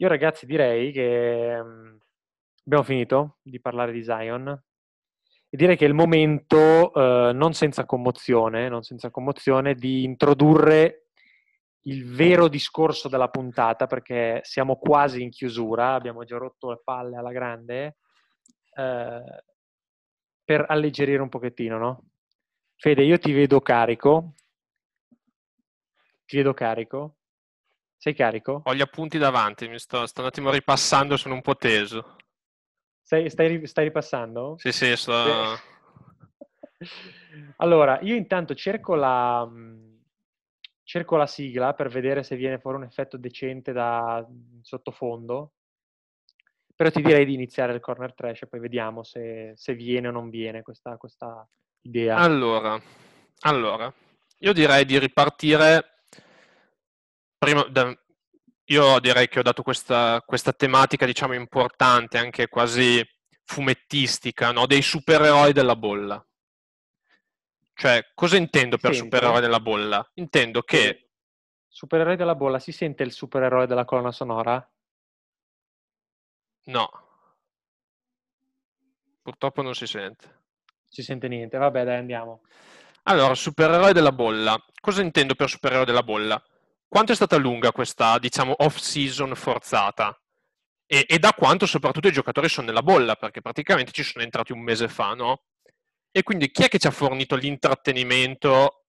Io ragazzi direi che mm, abbiamo finito di parlare di Zion. E direi che è il momento, eh, non senza commozione, non senza commozione, di introdurre il vero discorso della puntata perché siamo quasi in chiusura, abbiamo già rotto le palle alla grande, eh, per alleggerire un pochettino, no? Fede, io ti vedo carico, ti vedo carico, sei carico? Ho gli appunti davanti, mi sto, sto un attimo ripassando, sono un po' teso. Stai, stai, stai ripassando? Sì, sì, sto... allora, io intanto cerco la, cerco la sigla per vedere se viene fuori un effetto decente da sottofondo. Però ti direi di iniziare il corner trash e poi vediamo se, se viene o non viene questa, questa idea. Allora, allora, io direi di ripartire prima, da, io direi che ho dato questa, questa, tematica, diciamo, importante, anche quasi fumettistica, no? dei supereroi della bolla. Cioè, cosa intendo per Senti. supereroe della bolla? Intendo che... Supereroe della bolla, si sente il supereroe della colonna sonora? No. Purtroppo non si sente. Si sente niente, vabbè dai andiamo. Allora, supereroe della bolla. Cosa intendo per supereroe della bolla? Quanto è stata lunga questa, diciamo, off-season forzata? E, e, da quanto soprattutto i giocatori sono nella bolla, perché praticamente ci sono entrati un mese fa, no? E quindi chi è che ci ha fornito l'intrattenimento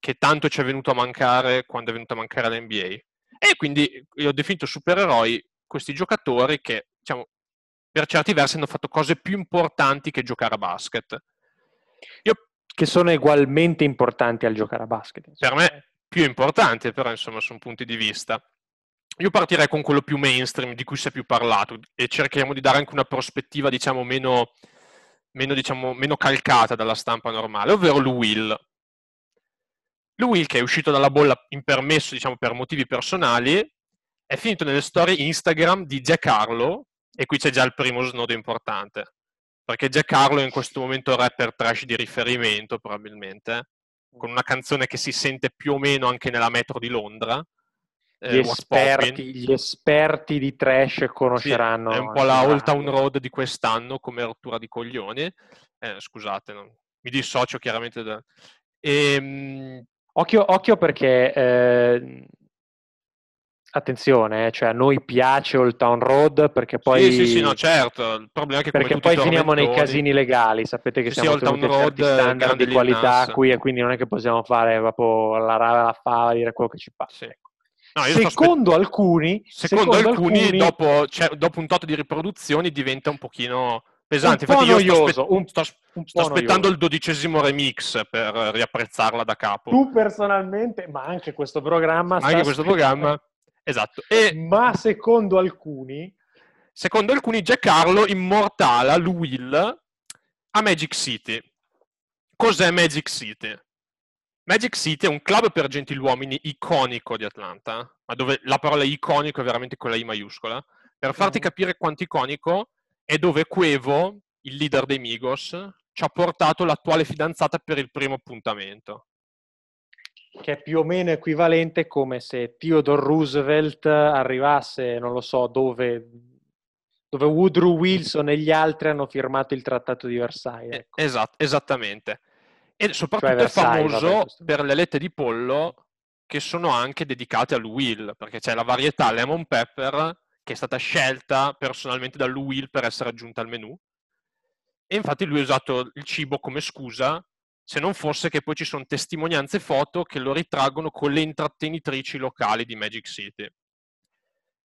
che tanto ci è venuto a mancare quando è venuto a mancare l'NBA? E quindi io ho definito supereroi questi giocatori che, diciamo, per certi versi hanno fatto cose più importanti che giocare a basket. Io, che sono ugualmente importanti al giocare a basket. Per me più importante, però insomma sono punti di vista. Io partirei con quello più mainstream, di cui si è più parlato, e cercheremo di dare anche una prospettiva, diciamo, meno, meno, diciamo, meno calcata dalla stampa normale, ovvero Lou Will. Che è uscito dalla bolla impermesso, diciamo, per motivi personali, è finito nelle storie Instagram di Jack Harlow, e qui c'è già il primo snodo importante, perché Jack Harlow è in questo momento rapper trash di riferimento, probabilmente, con una canzone che si sente più o meno anche nella metro di Londra. Eh, gli, esperti, gli, esperti, di trash conosceranno. Sì, è un po' la Old Town Road di quest'anno come rottura di coglioni. Eh, scusate, no? mi dissocio chiaramente. Da... E, ehm, occhio, occhio, perché eh, attenzione, eh, cioè a noi piace Old Town Road perché poi... Sì, sì, sì, no, certo, il problema è che Perché poi finiamo nei casini legali, sapete che sì, siamo sì, tenuti certi standard di qualità qui e quindi non è che possiamo fare proprio la rava la fava, dire quello che ci passa. Sì. No, secondo, spe... alcuni, secondo, secondo alcuni, alcuni, dopo, cioè, dopo un tot di riproduzioni diventa un pochino pesante. Un Infatti, io noioso, sto, aspe- un, sto, un sto aspettando il dodicesimo remix per riapprezzarla da capo. Tu personalmente, ma anche questo programma. Anche questo programma. Esatto. E, Ma secondo alcuni... Secondo alcuni Harlow immortala Will a Magic City. Cos'è Magic City? Magic City è un club per gentiluomini iconico di Atlanta, ma dove la parola iconico è veramente con la I maiuscola. Per farti mm. capire quanto iconico è dove Quevo, il leader dei Migos, ci ha portato l'attuale fidanzata per il primo appuntamento che è più o meno equivalente come se Theodore Roosevelt arrivasse, non lo so, dove, dove Woodrow Wilson e gli altri hanno firmato il trattato di Versailles. Ecco. Esatto, esattamente. E soprattutto cioè è famoso vabbè, per le lette di pollo che sono anche dedicate a Lou Will, perché c'è la varietà Lemon Pepper che è stata scelta personalmente da Will per essere aggiunta al menù. E infatti lui ha usato il cibo come scusa se non fosse che poi ci sono testimonianze foto che lo ritraggono con le intrattenitrici locali di Magic City.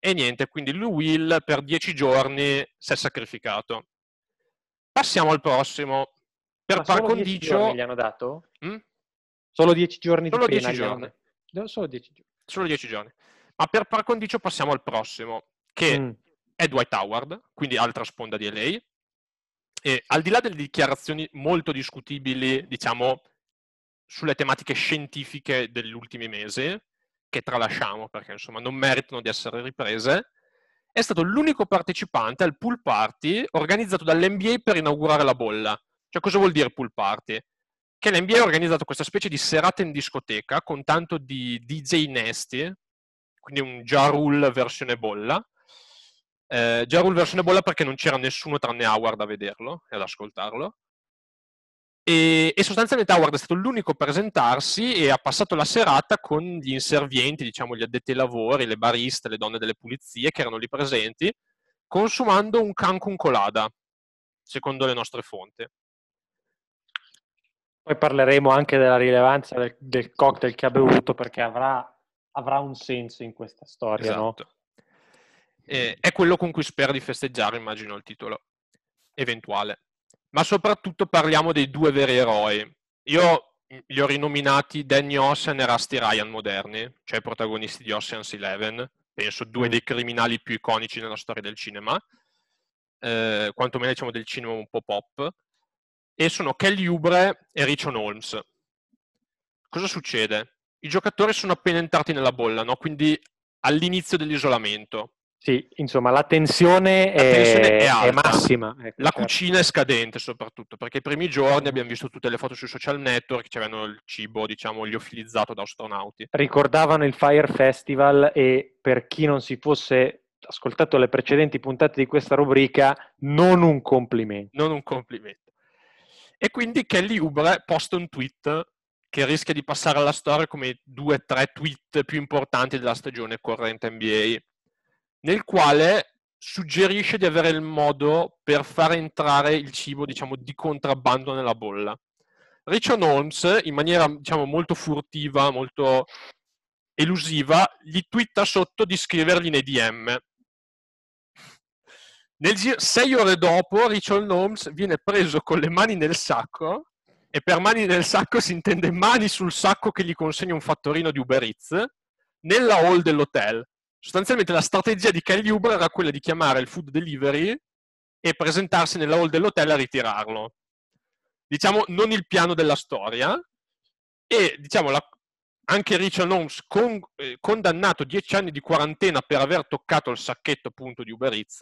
E niente, quindi lui Will per dieci giorni si è sacrificato. Passiamo al prossimo. Per Ma par condicio... gli hanno dato? Mm? Solo dieci giorni solo di dieci giorni. Solo dieci giorni. Solo dieci giorni. Ma per par condicio passiamo al prossimo, che mm. è Dwight Howard, quindi altra sponda di LA, e al di là delle dichiarazioni molto discutibili, diciamo, sulle tematiche scientifiche degli ultimi mesi, che tralasciamo perché insomma non meritano di essere riprese, è stato l'unico partecipante al pool party organizzato dall'NBA per inaugurare la bolla. Cioè, cosa vuol dire pool party? Che l'NBA ha organizzato questa specie di serata in discoteca con tanto di DJ nasty, quindi un Ja Rule versione bolla, Eh, Ja Rule versione bolla perché non c'era nessuno tranne Howard a vederlo e ad ascoltarlo. E, e, sostanzialmente Howard è stato l'unico a presentarsi e ha passato la serata con gli inservienti, diciamo gli addetti ai lavori, le bariste, le donne delle pulizie che erano lì presenti, consumando un Cancun colada, secondo le nostre fonti. Poi parleremo anche della rilevanza del, del cocktail che ha bevuto perché avrà, avrà, un senso in questa storia, esatto. no? Eh, è quello con cui spera di festeggiare, immagino, il titolo eventuale ma soprattutto parliamo dei due veri eroi. Io li ho rinominati Danny Ocean e Rusty Ryan moderni, cioè i protagonisti di Ocean's Eleven, penso due mm. dei criminali più iconici nella storia del cinema, eh, quantomeno diciamo del cinema un po' pop, e sono Kelly Ubre e Richon Holmes. Cosa succede? I giocatori sono appena entrati nella bolla, no? quindi all'inizio dell'isolamento. Sì, insomma, la tensione, la tensione è, è, è, massima. Ecco, la certo. cucina è scadente soprattutto, perché i primi giorni abbiamo visto tutte le foto sui social network, c'erano il cibo, diciamo, liofilizzato da astronauti. Ricordavano il Fire Festival e per chi non si fosse ascoltato le precedenti puntate di questa rubrica, non un complimento. Non un complimento. E quindi Kelly Ubre posta un tweet che rischia di passare alla storia come due o tre tweet più importanti della stagione corrente NBA nel quale suggerisce di avere il modo per far entrare il cibo, diciamo, di contrabbando nella bolla. Richard Holmes, in maniera, diciamo, molto furtiva, molto elusiva, gli twitta sotto di scrivergli nei DM. Nel giro, sei ore dopo, Richard Holmes viene preso con le mani nel sacco, e per mani nel sacco si intende mani sul sacco che gli consegna un fattorino di Uber Eats, nella hall dell'hotel sostanzialmente la strategia di Kelly Uber era quella di chiamare il food delivery e presentarsi nella hall dell'hotel a ritirarlo. Diciamo, non il piano della storia. E, diciamo, la, anche Richard Holmes, con, eh, condannato 10 anni di quarantena per aver toccato il sacchetto appunto di Uber Eats.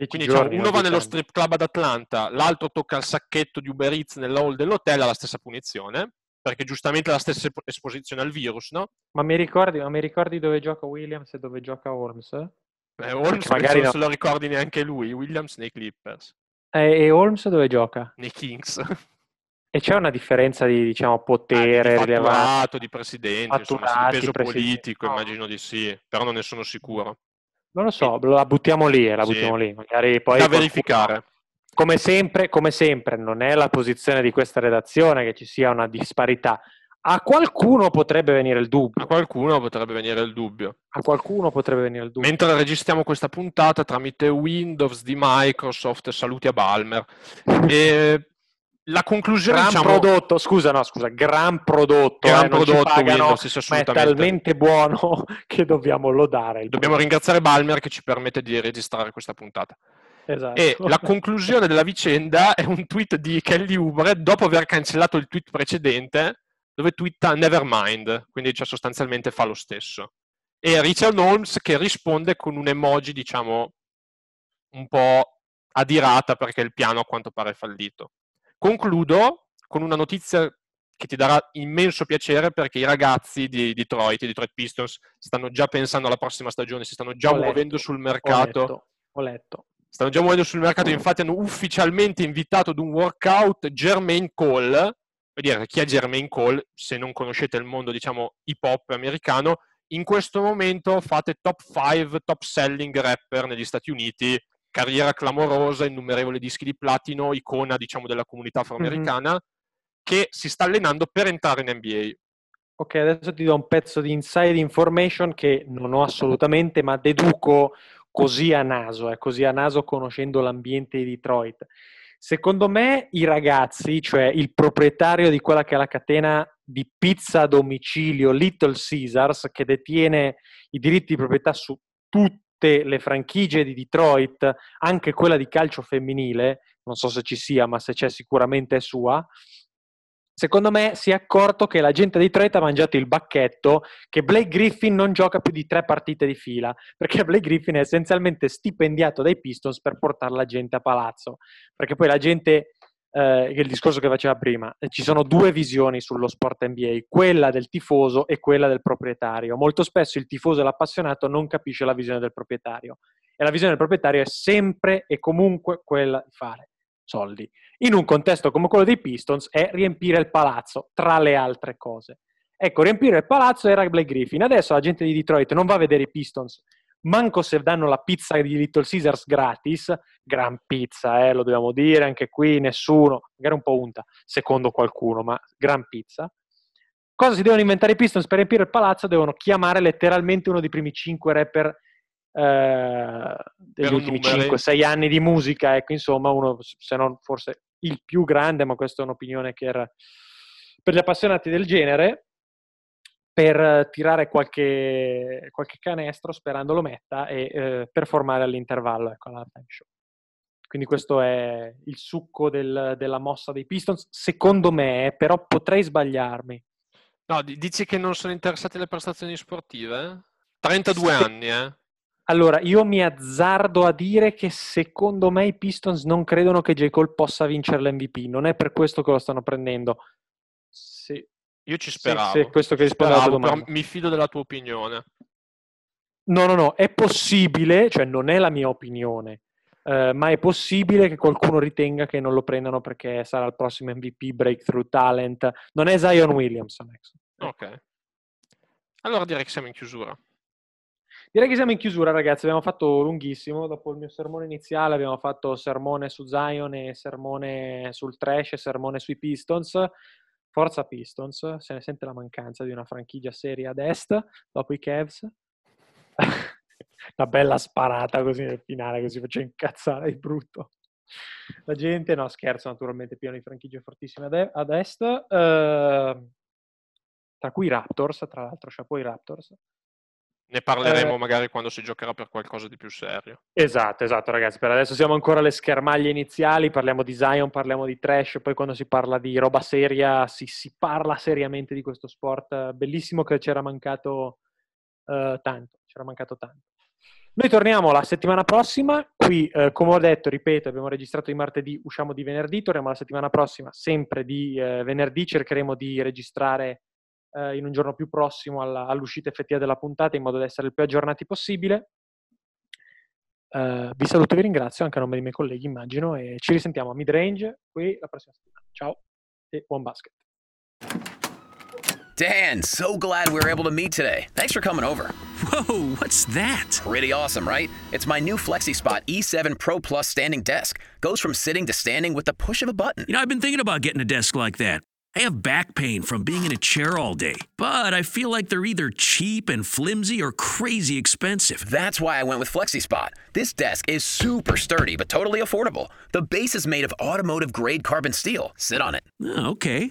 Quindi diciamo, uno va nello strip club ad Atlanta, l'altro tocca il sacchetto di Uber Eats nella hall dell'hotel, ha la stessa punizione perché giustamente la stessa esposizione al virus, no? Ma mi ricordi, ma mi ricordi dove gioca Williams e dove gioca Holmes? Eh, Holmes magari non no. se lo ricordi neanche lui, Williams nei Clippers. Eh, e Holmes dove gioca? Nei Kings. E c'è una differenza di diciamo, potere, ah, di fatturato, di presidente, insomma, di peso politico, no. immagino di sì, però non ne sono sicuro. Non lo so, la buttiamo lì, la buttiamo sì. lì, magari poi... Da verificare come sempre, come sempre, non è la posizione di questa redazione che ci sia una disparità. A qualcuno potrebbe venire il dubbio. A qualcuno potrebbe venire il dubbio. A qualcuno potrebbe venire il dubbio. Mentre registriamo questa puntata tramite Windows di Microsoft, saluti a Balmer. E la conclusione gran diciamo... prodotto, scusa, no, scusa, gran prodotto, gran eh, prodotto pagano, Windows, ma è talmente buono che dobbiamo lodare. Dobbiamo ringraziare Balmer che ci permette di registrare questa puntata. Esatto. E la conclusione della vicenda è un tweet di Kelly Ubre dopo aver cancellato il tweet precedente dove twitta Nevermind, quindi cioè, sostanzialmente fa lo stesso. E Richard Holmes che risponde con un emoji, diciamo, un po' adirata perché il piano a quanto pare è fallito. Concludo con una notizia che ti darà immenso piacere perché i ragazzi di Detroit, i Detroit Pistons, stanno già pensando alla prossima stagione, si stanno già ho muovendo letto, sul mercato. Ho letto, ho letto. Stanno già muovendo sul mercato, infatti hanno ufficialmente invitato ad un workout Jermaine Cole. Per dire, chi è Jermaine Cole? Se non conoscete il mondo, diciamo, hip hop americano, in questo momento fate top 5 top selling rapper negli Stati Uniti, carriera clamorosa, innumerevoli dischi di platino, icona, diciamo, della comunità afroamericana, mm-hmm. che si sta allenando per entrare in NBA. Ok, adesso ti do un pezzo di inside information che non ho assolutamente, ma deduco così a naso, eh, così a naso conoscendo l'ambiente di Detroit. Secondo me i ragazzi, cioè il proprietario di quella che è la catena di pizza a domicilio Little Caesars, che detiene i diritti di proprietà su tutte le franchigie di Detroit, anche quella di calcio femminile, non so se ci sia, ma se c'è sicuramente è sua, secondo me si è accorto che la gente di Detroit ha mangiato il bacchetto che Blake Griffin non gioca più di tre partite di fila, perché Blake Griffin è essenzialmente stipendiato dai Pistons per portare la gente a palazzo, perché poi la gente eh, il discorso che faceva prima. Ci sono due visioni sullo sport NBA, quella del tifoso e quella del proprietario. Molto spesso il tifoso e l'appassionato non capisce la visione del proprietario e la visione del proprietario è sempre e comunque quella di fare soldi. In un contesto come quello dei Pistons è riempire il palazzo, tra le altre cose. Ecco, riempire il palazzo era Blake Griffin. Adesso la gente di Detroit non va a vedere i Pistons manco se danno la pizza di Little Caesars gratis, gran pizza, eh, lo dobbiamo dire, anche qui nessuno, magari un po' unta, secondo qualcuno, ma gran pizza. Cosa si devono inventare i Pistons per riempire il palazzo? Devono chiamare letteralmente uno dei primi cinque rapper eh, degli ultimi 5-6 anni di musica, ecco, insomma, uno, se non forse il più grande, ma questa è un'opinione che era per gli appassionati del genere, per tirare qualche, qualche canestro sperando lo metta e eh, performare all'intervallo ecco, all'halftime show. Quindi questo è il succo del, della mossa dei Pistons, secondo me, però potrei sbagliarmi. No, dici che non sono interessati alle prestazioni sportive? 32 Se... anni, eh? Allora, io mi azzardo a dire che secondo me i Pistons non credono che J. Cole possa vincere l'MVP, non è per questo che lo stanno prendendo. Se, io ci speravo. Sì, sì, questo che alla domanda. mi fido della tua opinione. No, no, no, è possibile, cioè non è la mia opinione, eh, ma è possibile che qualcuno ritenga che non lo prendano perché sarà il prossimo MVP, breakthrough talent. Non è Zion Williamson. Ok. Allora direi che siamo in chiusura. Direi che siamo in chiusura, ragazzi. Abbiamo fatto lunghissimo. Dopo il mio sermone iniziale abbiamo fatto sermone su Zion e sermone sul trash e sermone sui Pistons. Forza Pistons, se ne sente la mancanza di una franchigia seria ad est dopo i Cavs. una bella sparata così nel finale, così faccio incazzare di brutto. La gente, no scherzo, naturalmente pieno di franchigie fortissime ad, est, uh, tra cui i Raptors, tra l'altro, c'è poi i Raptors. Ne parleremo eh, magari quando si giocherà per qualcosa di più serio. Esatto, esatto, ragazzi. Per adesso siamo ancora alle schermaglie iniziali. Parliamo di Zion, parliamo di trash. Poi, quando si parla di roba seria, si, si parla seriamente di questo sport. Bellissimo che c'era mancato uh, tanto. C'era mancato tanto. Noi torniamo la settimana prossima. Qui, eh, come ho detto, ripeto, abbiamo registrato di martedì, usciamo di venerdì. Torniamo la settimana prossima, sempre di eh, venerdì. Cercheremo di registrare eh, in un giorno più prossimo alla, all'uscita effettiva della puntata in modo da essere il più aggiornati possibile. Uh, vi saluto e vi ringrazio anche a nome dei miei colleghi, immagino, e ci risentiamo a midrange qui la prossima settimana. Ciao e buon basket. Dan, so glad we were able to meet today. Thanks for coming over. Whoa, what's that? Pretty awesome, right? It's my new FlexiSpot E7 Pro Plus standing desk. Goes from sitting to standing with the push of a button. You know, I've been thinking about getting a desk like that. I have back pain from being in a chair all day, but I feel like they're either cheap and flimsy or crazy expensive. That's why I went with FlexiSpot. This desk is super sturdy but totally affordable. The base is made of automotive grade carbon steel. Sit on it. Oh, okay.